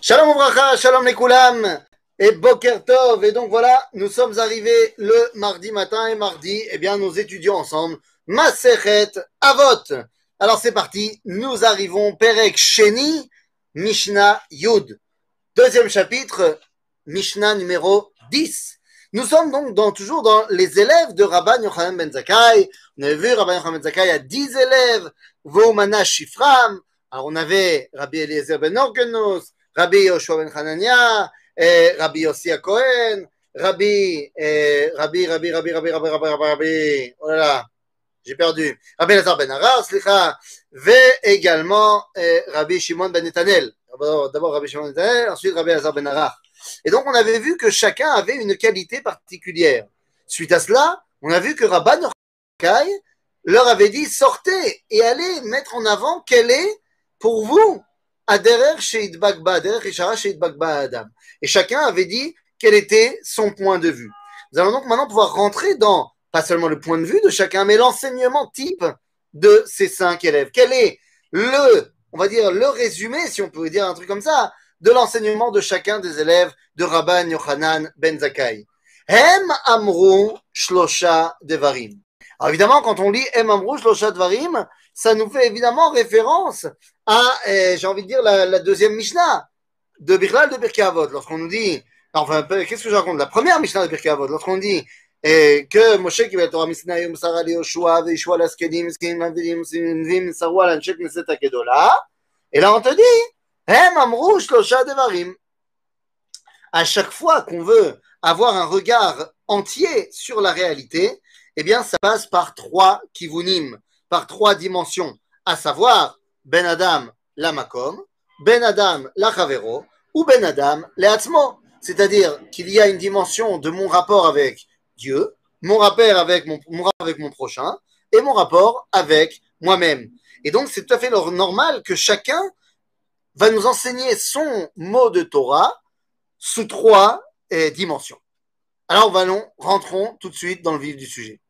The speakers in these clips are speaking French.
Shalom Ouvracha, Shalom Lekulam et Boker Tov. Et donc voilà, nous sommes arrivés le mardi matin et mardi, eh bien nous étudions ensemble Masechet Avot. Alors c'est parti, nous arrivons Perek Sheni, Mishnah Yud. Deuxième chapitre, Mishnah numéro 10. Nous sommes donc dans, toujours dans les élèves de Rabban Yochanan Ben Zakkai. On avait vu Rabban Yochanan Ben Zakkai a 10 élèves, Voumana Shifram. Alors on avait Rabbi Eliezer Ben Orgenos, Rabbi Yoshua Ben Hanania, Rabbi Yossi Cohen, Rabbi, Rabbi, Rabbi, Rabbi, Rabbi, Rabbi, Rabbi, Rabbi, Rabbi, oh là là, j'ai perdu, Rabbi Lazar Ben Arar, slicha, et également Rabbi Shimon Ben Netanel. D'abord, Rabbi Shimon Ben Netanel, ensuite Rabbi Lazar Ben Arar. Et donc on avait vu que chacun avait une qualité particulière. Suite à cela, on a vu que Rabban leur avait dit sortez et allez mettre en avant quel est pour vous Et chacun avait dit quel était son point de vue. Nous allons donc maintenant pouvoir rentrer dans pas seulement le point de vue de chacun, mais l'enseignement type de ces cinq élèves. Quel est le, on va dire, le résumé, si on peut dire un truc comme ça, de l'enseignement de chacun des élèves de Rabban Yochanan Ben Zakkai? Hem Amru Shlosha Devarim. Alors évidemment, quand on lit Shlosha Devarim, ça nous fait évidemment référence à, eh, j'ai envie de dire, la, deuxième Mishnah de Birlal de Birkei Avot. Lorsqu'on nous dit, enfin, qu'est-ce que je raconte? La première Mishnah de Birkei Avot, lorsqu'on dit eh, que Moshe qui va Torah Misna Yom Sara Yoshua Veishua Laskedim Miskin Mavidim Sinvim Sarwa Lanchek Neset Akedola. Et là, on te dit, Hem Amru Shlosha Devarim. À chaque fois qu'on veut avoir un regard entier sur la réalité, eh bien, ça passe par trois kivunim, par trois dimensions, à savoir Ben Adam la Makom, Ben Adam la Chavero, ou Ben Adam le Atzmo. C'est-à-dire qu'il y a une dimension de mon rapport avec Dieu, mon rapport avec mon, mon rapport avec mon prochain, et mon rapport avec moi-même. Et donc, c'est tout à fait normal que chacun va nous enseigner son mot de Torah sous trois eh, dimensions. Alors, allons, rentrons tout de suite dans le vif du sujet.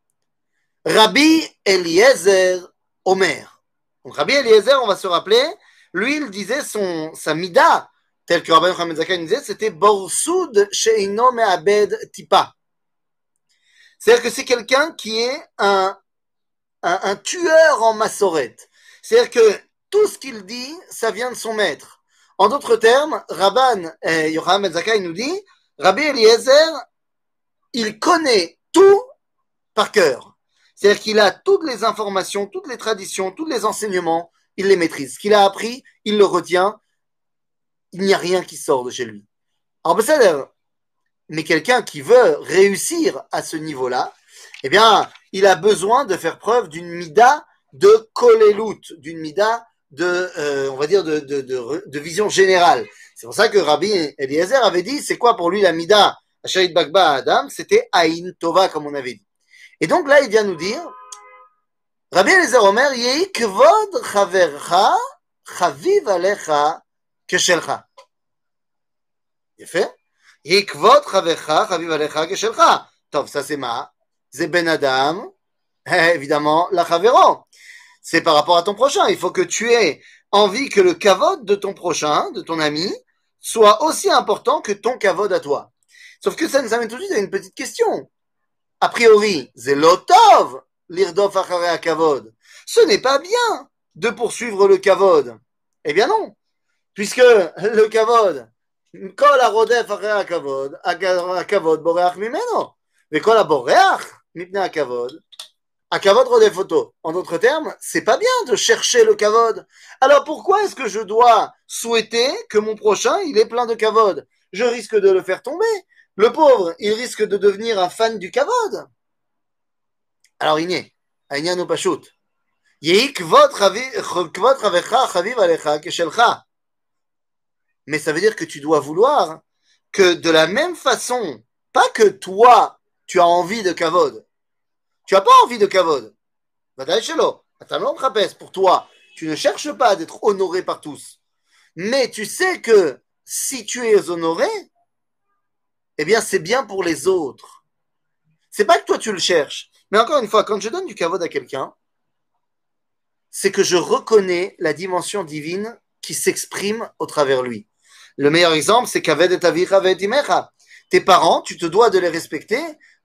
Rabbi Eliezer Omer. Donc, Rabbi Eliezer, on va se rappeler, lui, il disait son, sa mida, tel que Rabbi Mohamed Zakai disait, c'était Borsoud Sheino Me'abed Tipa. C'est-à-dire que c'est quelqu'un qui est un, tueur en massorette. C'est-à-dire que tout ce qu'il dit, ça vient de son maître. En d'autres termes, Rabban eh, Yocham Ben nous dit, Rabbi Eliezer, il connaît tout par cœur. C'est-à-dire qu'il a toutes les informations, toutes les traditions, tous les enseignements, il les maîtrise. Ce qu'il a appris, il le retient. Il n'y a rien qui sort de chez lui. Alors, mais quelqu'un qui veut réussir à ce niveau-là, eh bien, il a besoin de faire preuve d'une mida de kolelut, d'une mida de, euh, on va dire, de, vision générale. C'est pour ça que Rabbi Eliezer avait dit, c'est quoi pour lui la mida? Ashayit Bagba Adam C'était Aïn Tova, comme on avait dit. Et donc là, il vient nous dire, Rabbi Eliezer Omer, Yehi kvod chavercha chaviv alecha keshelcha. Kvod chavercha chaviv alecha keshelcha. Tov, ça c'est ma. C'est Ben Adam, évidemment, la chavero c'est par rapport à ton prochain. Il faut que tu aies envie que le kavod de ton prochain, de ton ami, soit aussi important que ton kavod à toi. Sauf que ça nous amène tout de suite à une petite question. A priori, zelotov, l'irdof achare kavod. Ce n'est pas bien de poursuivre le kavod. Eh bien non. Puisque le kavod, kol arodef achare kavod, kavod boreach mimeno. Mais kol aboreach, mipne kavod, à kavod des photos. En d'autres termes, c'est pas bien de chercher le kavod. Alors pourquoi est-ce que je dois souhaiter que mon prochain, il est plein de kavod? Je risque de le faire tomber. Le pauvre, il risque de devenir un fan du kavod. Alors, Igné, Aïniano Pashut. Mais ça veut dire que tu dois vouloir que de la même façon, pas que toi, tu as envie de kavod, tu n'as pas envie de kavod. Pour toi, tu ne cherches pas d'être honoré par tous. Mais tu sais que si tu es honoré, eh bien, c'est bien pour les autres. C'est pas que toi tu le cherches. Mais encore une fois, quand je donne du kavod à quelqu'un, c'est que je reconnais la dimension divine qui s'exprime au travers lui. Le meilleur exemple, c'est Kaved et Avicha Imecha. Tes parents, tu te dois de les respecter,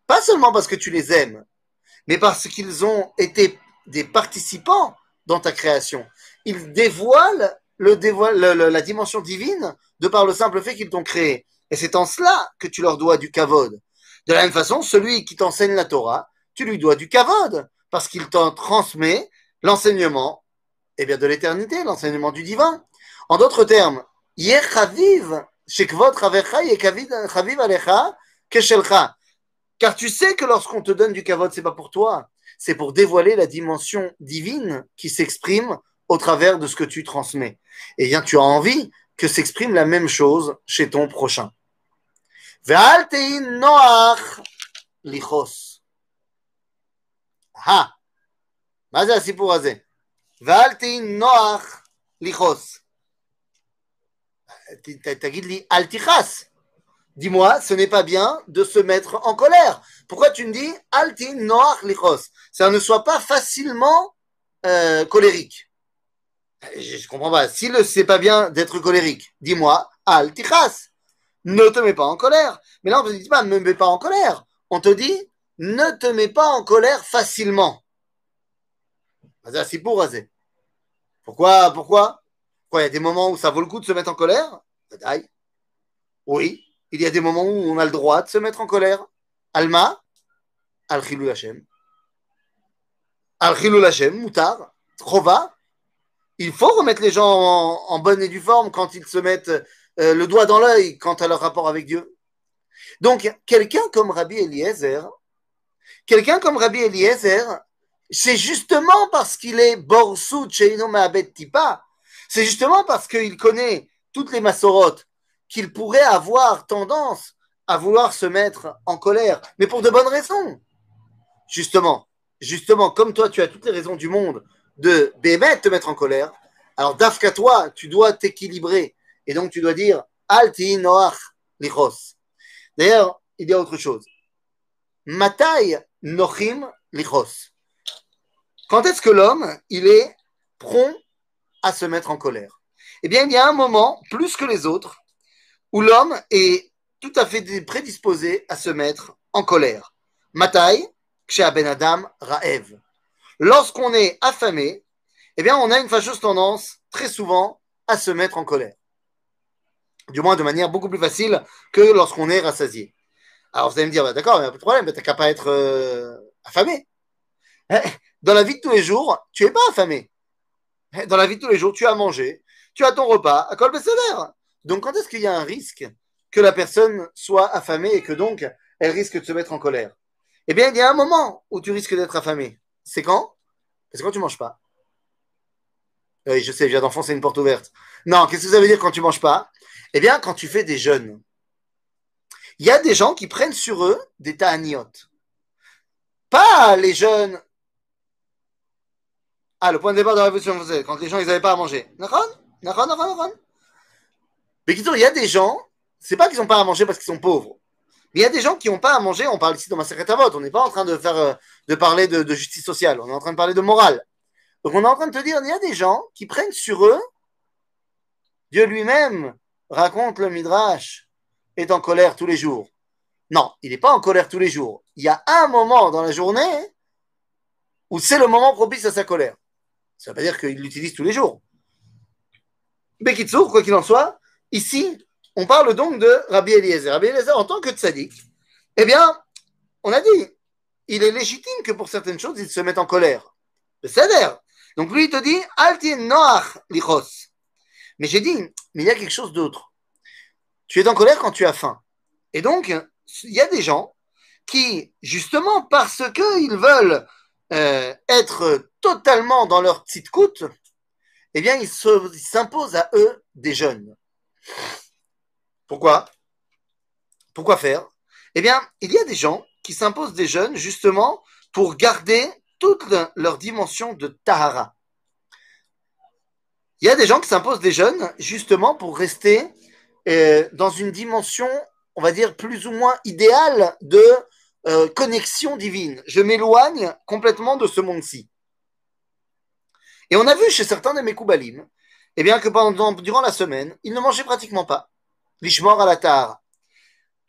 pas seulement parce que tu les aimes, mais parce qu'ils ont été des participants dans ta création. Ils dévoilent, le la dimension divine de par le simple fait qu'ils t'ont créé. Et c'est en cela que tu leur dois du kavod. De la même façon, celui qui t'enseigne la Torah, tu lui dois du kavod, parce qu'il t'en transmet l'enseignement eh bien, de l'éternité, l'enseignement du divin. En d'autres termes, car tu sais que lorsqu'on te donne du kavod, c'est pas pour toi, c'est pour dévoiler la dimension divine qui s'exprime au travers de ce que tu transmets. Et bien, tu as envie que s'exprime la même chose chez ton prochain. lichos. Ah, מה זה הסיפור הזה? ואל תהי נוח לכעוס. תגיד לי, אל תכעס. Dis-moi, ce n'est pas bien de se mettre en colère. Pourquoi tu me dis alti noach lichos Ça ne soit pas facilement euh, colérique. Je, je, comprends pas. Si le c'est pas bien d'être colérique, dis-moi altichas. Ne te mets pas en colère. Mais là, on ne te dit pas ne me mets pas en colère. On te dit ne te mets pas en colère facilement. Pourquoi Pourquoi? Pourquoi il y a des moments où ça vaut le coup de se mettre en colère? Oui, il y a des moments où on a le droit de se mettre en colère. Alma, Al-Khilou Hashem. Al-Khilou Hashem, Moutar, Chova. Il faut remettre les gens en, bonne et due forme quand ils se mettent euh, le doigt dans l'œil quant à leur rapport avec Dieu. Donc, quelqu'un comme Rabbi Eliezer, quelqu'un comme Rabbi Eliezer, c'est justement parce qu'il est Borsut Sheino Ma'abed Tipa, c'est justement parce qu'il connaît toutes les massorotes qu'il pourrait avoir tendance à vouloir se mettre en colère, mais pour de bonnes raisons. Justement, justement, comme toi, tu as toutes les raisons du monde de bémet te mettre en colère, alors d'Afka toi, tu dois t'équilibrer. Et donc tu dois dire Alti Noach Lichos. D'ailleurs, il y a autre chose. Matai Nochim Lichos. Quand est-ce que l'homme, il est prompt à se mettre en colère? Eh bien, il y a un moment, plus que les autres, où l'homme est tout à fait prédisposé à se mettre en colère. Matai, Ksha Ben Adam, Raev. Lorsqu'on est affamé, eh bien, on a une fâcheuse tendance, très souvent, à se mettre en colère. Du moins de manière beaucoup plus facile que lorsqu'on est rassasié. Alors vous allez me dire, bah, d'accord, il n'y a pas de problème, t'as qu'à pas être euh, affamé. Eh, dans la vie de tous les jours, tu n'es pas affamé. Eh, dans la vie de tous les jours, tu as mangé, tu as ton repas à col donc, quand est-ce qu'il y a un risque que la personne soit affamée et que donc elle risque de se mettre en colère? Eh bien, il y a un moment où tu risques d'être affamé. C'est quand? C'est quand tu manges pas. Oui, je sais, je viens d'enfoncer une porte ouverte. Non, qu'est-ce que ça veut dire quand tu manges pas? Eh bien, quand tu fais des jeûnes. Il y a des gens qui prennent sur eux des ta'aniotes. Pas les jeunes. Ah, le point de départ de la révolution française, quand les gens ils n'avaient pas à manger. Mais il y a des gens, c'est pas qu'ils n'ont pas à manger parce qu'ils sont pauvres. Mais il y a des gens qui n'ont pas à manger. On parle ici dans ma vote. On n'est pas en train de faire, euh, de parler de, justice sociale. On est en train de parler de morale. Donc on est en train de te dire, il y a des gens qui prennent sur eux. Dieu lui-même raconte le Midrash est en colère tous les jours. Non, il n'est pas en colère tous les jours. Il y a un moment dans la journée où c'est le moment propice à sa colère. Ça ne veut pas dire qu'il l'utilise tous les jours. Bekitsour, quoi qu'il en soit, Ici, on parle donc de Rabbi Eliezer. Rabbi Eliezer, en tant que tzaddik, eh bien, on a dit, il est légitime que pour certaines choses, il se mette en colère. C'est Donc lui, il te dit, Alti Noach Lichos. Mais j'ai dit, mais il y a quelque chose d'autre. Tu es en colère quand tu as faim. Et donc, il y a des gens qui, justement, parce qu'ils veulent euh, être totalement dans leur petite coûte, eh bien, ils s'imposent à eux des jeunes. Pourquoi? Pourquoi faire? Eh bien, il y a des gens qui s'imposent des jeunes justement pour garder toute leur dimension de Tahara. Il y a des gens qui s'imposent des jeunes justement pour rester euh, dans une dimension, on va dire, plus ou moins idéale de euh, connexion divine. Je m'éloigne complètement de ce monde-ci. Et on a vu chez certains de mes Koubalim eh bien que pendant, durant la semaine, ils ne mangeaient pratiquement pas. Lishmor alatar.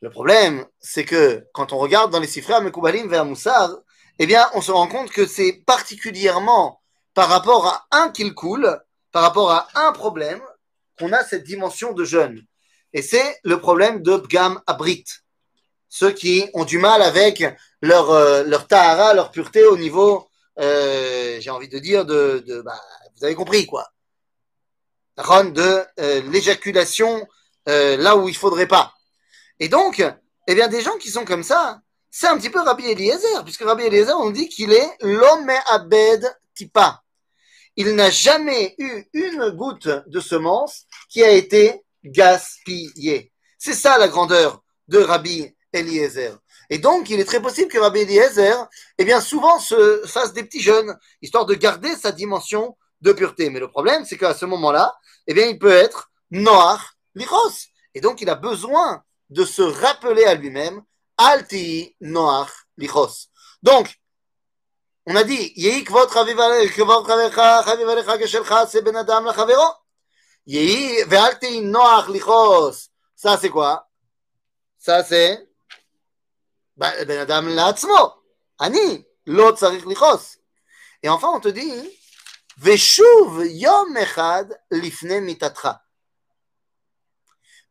Le problème, c'est que quand on regarde dans les Sifra Mekoubalim vers Moussar, eh bien, on se rend compte que c'est particulièrement par rapport à un qu'il coule, par rapport à un problème, qu'on a cette dimension de jeûne. Et c'est le problème de Bgam Abrit. Ceux qui ont du mal avec leur, euh, leur tahara, leur pureté au niveau, euh, j'ai envie de dire, de, bah, vous avez compris quoi. De euh, l'éjaculation euh, là où il faudrait pas. Et donc, eh bien, des gens qui sont comme ça, c'est un petit peu Rabbi Eliezer, puisque Rabbi Eliezer, on dit qu'il est l'homme abed tipa. Il n'a jamais eu une goutte de semence qui a été gaspillée. C'est ça la grandeur de Rabbi Eliezer. Et donc, il est très possible que Rabbi Eliezer, eh bien, souvent se fasse des petits jeunes, histoire de garder sa dimension de pureté. Mais le problème, c'est qu'à ce moment-là, eh bien, il peut être noir, liros. Et donc, il a besoin de se rappeler à lui-même, Alti Noach Lichos. Donc, on a dit, Yehi kvot ben Noach Lichos. Ça, c'est quoi? Ça, c'est ben adam la'atzmo. Ani, lo tzarich lichos. Et enfin, on te dit, Veshuv yom echad lifne mitatra. Veshuv yom echad lifne mitatra.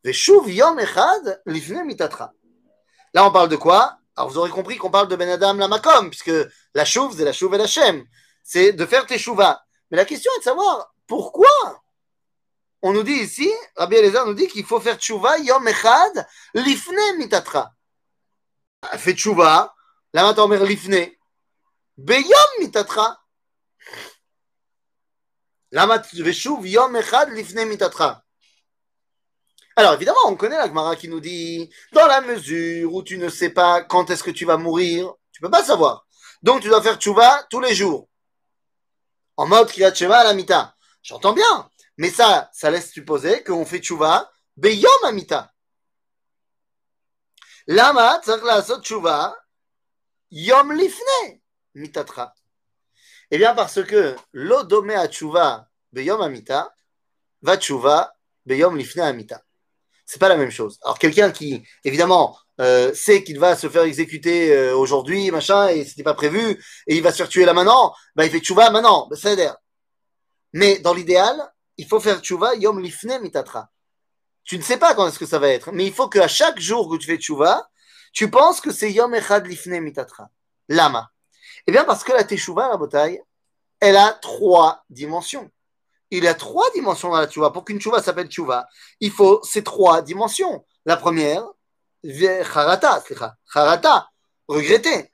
Là, on parle de quoi? Alors, vous aurez compris qu'on parle de Ben Adam la Makom, puisque la chouve, c'est la chouve et la shem. C'est de faire tes chouvas. Mais la question est de savoir pourquoi on nous dit ici, Rabbi Eliezer nous dit qu'il faut faire tchouva yom echad lifne mitatra. Fais tchouva, la matin lifne, beyom mitatra. Lama veshuv yom echad lifne mitatra. Alors évidemment, on connaît la Gemara qui nous dit dans la mesure où tu ne sais pas quand est-ce que tu vas mourir, tu peux pas savoir. Donc tu dois faire tchouva tous les jours. En mode Kriyat Shema à la mita. J'entends bien, mais ça, ça laisse supposer qu'on fait tchouva beyom amita. Lama tzarch la'asot tchouva yom lifne mitatra. Eh bien parce que l'odome a tchouva beyom amita va tchouva beyom lifne amita c'est pas la même chose. Alors quelqu'un qui, évidemment, euh, sait qu'il va se faire exécuter euh, aujourd'hui, machin, et c'était pas prévu, et il va se faire tuer là maintenant, bah il fait tchouva maintenant, bah, c'est. Mais dans l'idéal, il faut faire tchouva yom lifne mitatra. Tu ne sais pas quand est-ce que ça va être, mais il faut qu'à chaque jour que tu fais tchouva, tu penses que c'est yom echad lifne mitatra. Lama. Eh bien parce que la teshuva, la bataille, elle a trois dimensions il y a trois dimensions dans la tchouva. Pour qu'une tchouva s'appelle tchouva, il faut ces trois dimensions. La première, charata, charata, regretter.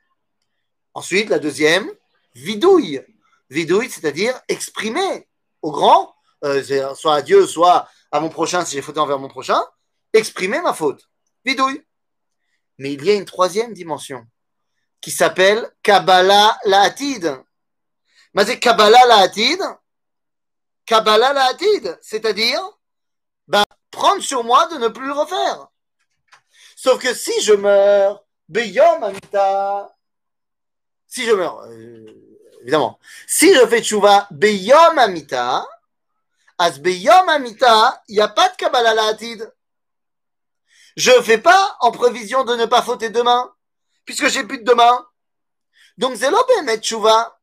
Ensuite, la deuxième, vidouille. Vidouille, c'est-à-dire exprimer au grand, euh, soit à Dieu, soit à mon prochain, si j'ai fauté envers mon prochain, exprimer ma faute. Vidouille. Mais il y a une troisième dimension qui s'appelle Kabbalah La'atid. Mais c'est Kabbalah La'atid, Kabbalah la c'est-à-dire ben, prendre sur moi de ne plus le refaire. Sauf que si je meurs, Beyom Amita, si je meurs, euh, évidemment, si je fais tchouva Beyom Amita, As Beyom Amita, il n'y a pas de Kabbalah la Je ne fais pas en prévision de ne pas fauter demain, puisque j'ai plus de demain. Donc, c'est tchouva.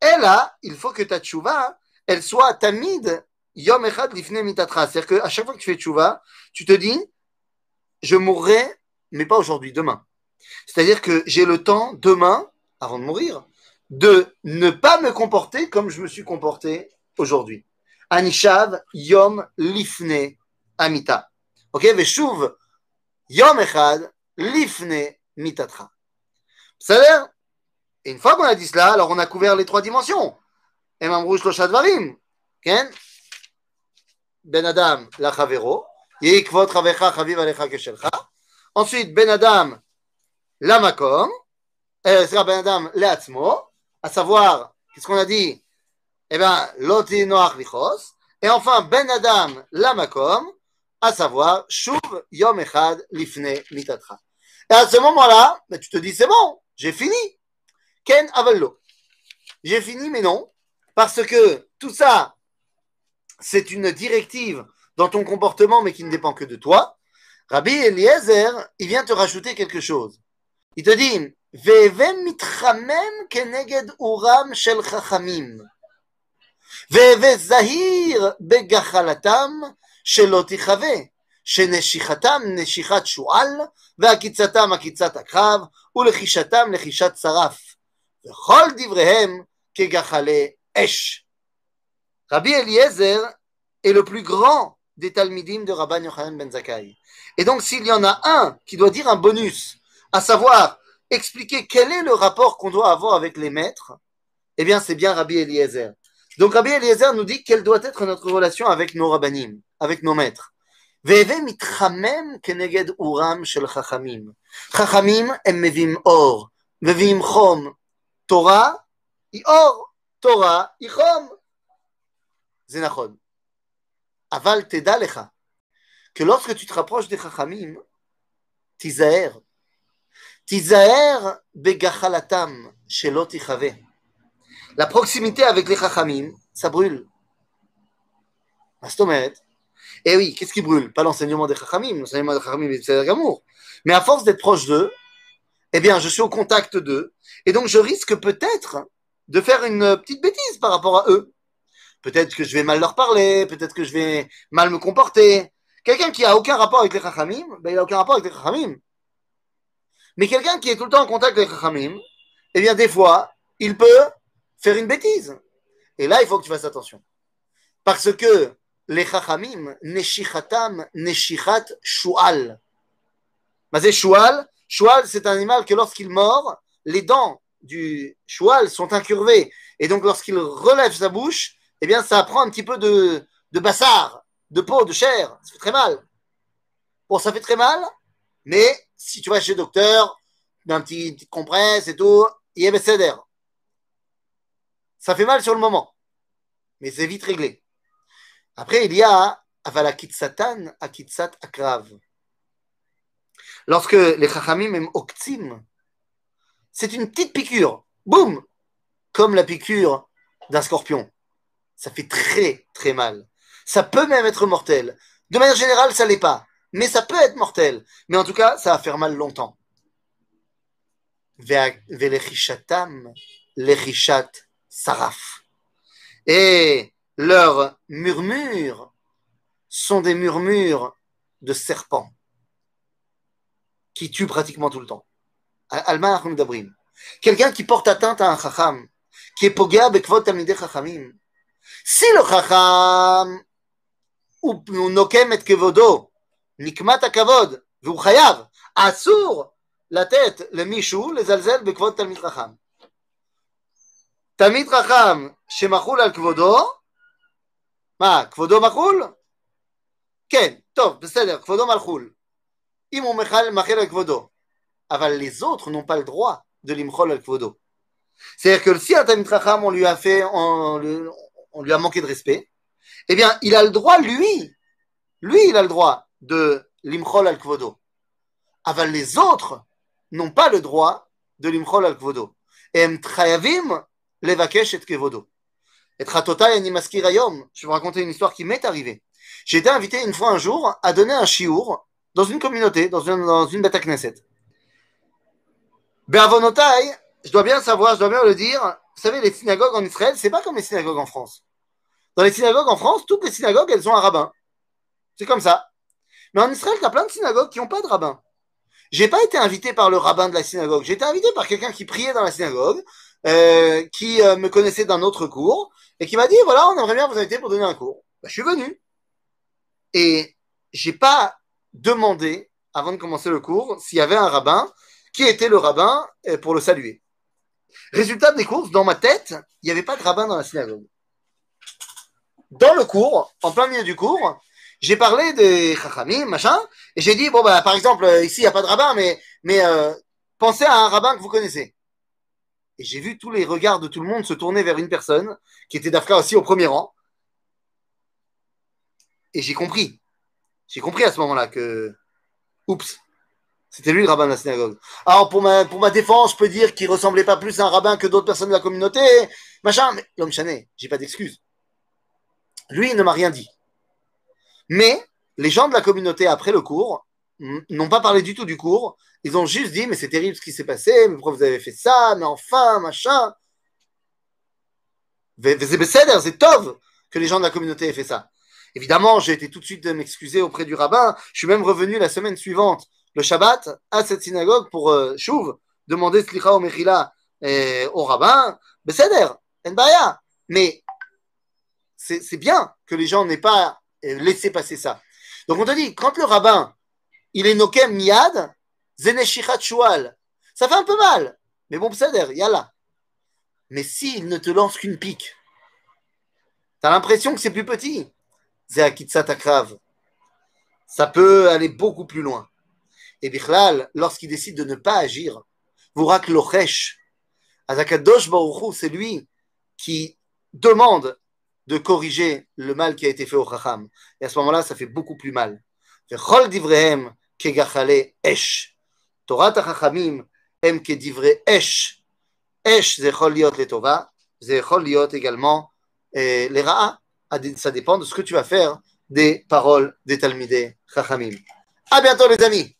Et là, il faut que ta tchouva elle soit tamid yom echad lifne mitatra. C'est-à-dire qu'à chaque fois que tu fais tchouva, tu te dis, je mourrai, mais pas aujourd'hui, demain. C'est-à-dire que j'ai le temps, demain, avant de mourir, de ne pas me comporter comme je me suis comporté aujourd'hui. Anishav yom lifne amita. Ok, veshuv yom echad lifne mitatra. Ça a l'air une fois qu'on a dit cela, alors on a couvert les trois dimensions. הם אמרו שלושה דברים, כן? בן אדם לחברו, יהי כבוד חברך חביב עליך כשלך. ensuite, בן אדם למקום, סליחה, בן אדם לעצמו, à savoir, qu'est-ce qu'on a dit Eh bien, לא תהי נוח לכעוס. Et enfin, בן אדם למקום, à savoir, שוב יום אחד לפני מיתתך. Et à ce moment-là, tu te dis, c'est bon, j'ai fini. Ken avallo. J'ai fini, mais non. Parce que tout ça, c'est une directive dans ton comportement, mais qui ne dépend que de toi. Rabbi Eliezer, il vient te rajouter quelque chose. Il te dit, Ve'eve mitramem keneged uram shel chachamim. Ve'eve zahir begachalatam shelo tichave. שנשיכתם נשיכת שועל, ועקיצתם עקיצת עקרב, ולחישתם לחישת שרף. וכל דבריהם כגחלי אש. Rabbi Eliezer est le plus grand des Talmidim de Rabban Yochanan ben Zakkai. Et donc, s'il y en a un qui doit dire un bonus, à savoir expliquer quel est le rapport qu'on doit avoir avec les maîtres, eh bien, c'est bien Rabbi Eliezer. Donc, Rabbi Eliezer nous dit quelle doit être notre relation avec nos rabbanim, avec nos maîtres. והווה מתחמם כנגד אורם של חכמים. חכמים הם מביאים אור, מביאים חום. תורה היא אור, Torah Ichom. Zenachon. Aval Tedalecha. Que lorsque tu te rapproches des Chachamim, Tizaher. Tizaher Begachalatam Shelot Ichave. La proximité avec les Chachamim, ça brûle. Bah, Mastomet. Eh oui, qu'est-ce qui brûle? Pas l'enseignement des Chachamim. L'enseignement des Chachamim, c'est l'amour. Mais à force d'être proche d'eux, eh bien, je suis au contact d'eux. Et donc, je risque peut-être de faire une petite bêtise par rapport à eux. Peut-être que je vais mal leur parler, peut-être que je vais mal me comporter. Quelqu'un qui a aucun rapport avec les Chachamim, ben, il a aucun rapport avec les Chachamim. Mais quelqu'un qui est tout le temps en contact avec les Chachamim, eh bien, des fois, il peut faire une bêtise. Et là, il faut que tu fasses attention. Parce que les chachamim, neshichatam, neshichat, shual. Mais shual, shual, c'est un animal que lorsqu'il mord, les dents du shual sont incurvées. Et donc, lorsqu'il relève sa bouche, eh bien, ça prend un petit peu de, de bassard, de peau, de chair. Ça fait très mal. Bon, ça fait très mal, mais si tu vas chez le docteur, d'un petit, compresse et tout, il est Ça fait mal sur le moment, mais c'est vite réglé. Après, il y a Avalakitsatan Akitsat Akrav. Lorsque les Chachamim aiment Oktim, c'est une petite piqûre, boum, comme la piqûre d'un scorpion. Ça fait très très mal. Ça peut même être mortel. De manière générale, ça l'est pas, mais ça peut être mortel. Mais en tout cas, ça va faire mal longtemps. Velechichatam, lechishat saraf. Et leurs murmures sont des murmures de serpents qui tuent pratiquement tout le temps. Alma Quelqu'un qui porte atteinte à un chacham, qui est poga bekvot tamidei chachamim. Si le chacham הוא נוקם את כבודו, נקמת הכבוד, והוא חייב, אסור לתת למישהו לזלזל בכבוד תלמיד חכם. תלמיד חכם שמחול על כבודו, מה, כבודו מחול? כן, טוב, בסדר, כבודו מחול. אם הוא מחל על כבודו. aval les autres n'ont pas le droit de l'imchol al kvodo. C'est-à-dire que si un Talmud on lui a fait, on, lui a manqué de respect, eh bien, il a le droit, lui, lui, il a le droit de l'imchol al kvodo. Aval les autres n'ont pas le droit de l'imchol al kvodo. Et mtrayavim levakesh et kvodo. Et ratota et nimaskirayom. Je vais vous raconter une histoire qui m'est arrivée. J'ai été invité une fois un jour à donner un chiour dans une communauté, dans une, dans une Knesset. Be'avonotai, je dois bien savoir, je dois bien le dire, vous savez, les synagogues en Israël, c'est pas comme les synagogues en France. Dans les synagogues en France, toutes les synagogues, elles ont un rabbin. C'est comme ça. Mais en Israël, tu as plein de synagogues qui n'ont pas de rabbin. J'ai pas été invité par le rabbin de la synagogue. J'ai été invité par quelqu'un qui priait dans la synagogue, euh, qui euh, me connaissait d'un autre cours, et qui m'a dit voilà, on aimerait bien vous inviter pour donner un cours. Bah, je suis venu. Et j'ai pas demandé, avant de commencer le cours, s'il y avait un rabbin, qui était le rabbin euh, pour le saluer. Résultat des courses, dans ma tête, il n'y avait pas de rabbin dans la synagogue. Dans le cours, en plein milieu du cours, j'ai parlé des chachamim, machin, et j'ai dit, bon, bah, par exemple, euh, ici, il n'y a pas de rabbin, mais, mais euh, pensez à un rabbin que vous connaissez. Et j'ai vu tous les regards de tout le monde se tourner vers une personne qui était d'Afka aussi au premier rang. Et j'ai compris. J'ai compris à ce moment-là que, oups, c'était lui le rabbin de la synagogue. Alors pour ma, défense, je peux dire qu'il ressemblait pas plus à un rabbin que d'autres personnes de la communauté, machin, mais l'homme chané, j'ai pas d'excuse. Lui, il ne m'a rien dit. Mais les gens de la communauté, après le cours, n'ont pas parlé du tout du cours. Ils ont juste dit, mais c'est terrible ce qui s'est passé, mais pourquoi vous avez fait ça, mais enfin, machin. C'est tov que les gens de la communauté aient fait ça. Évidemment, j'ai été tout de suite m'excuser auprès du rabbin. Je suis même revenu la semaine suivante, le Shabbat, à cette synagogue pour euh, Chouv, demander Slicha au Mechila et au rabbin. Beseder, Nbaya. Mais c'est bien que les gens n'aient pas euh, laissé passer ça. Donc on te dit, quand le rabbin, il est nokem miad, zeneshichat shual, ça fait un peu mal. Mais bon, Beseder, yalla. Mais s'il ne te lance qu'une pique, tu as l'impression que c'est plus petit. Takrav. Ça peut aller beaucoup plus loin. Et Bichlal, lorsqu'il décide de ne pas agir, racle l'ochesh. Azakadosh Baruchou, c'est lui qui demande de corriger le mal qui a été fait au Chacham. Et à ce moment-là, ça fait beaucoup plus mal. Chol divrehem kegachale esh. Torah Chachamim em kedivre esh. Esh, c'est chol liot le tova, c'est chol liot également eh, les ra'a ça dépend de ce que tu vas faire des paroles des Talmidei Chachamim. À bientôt les amis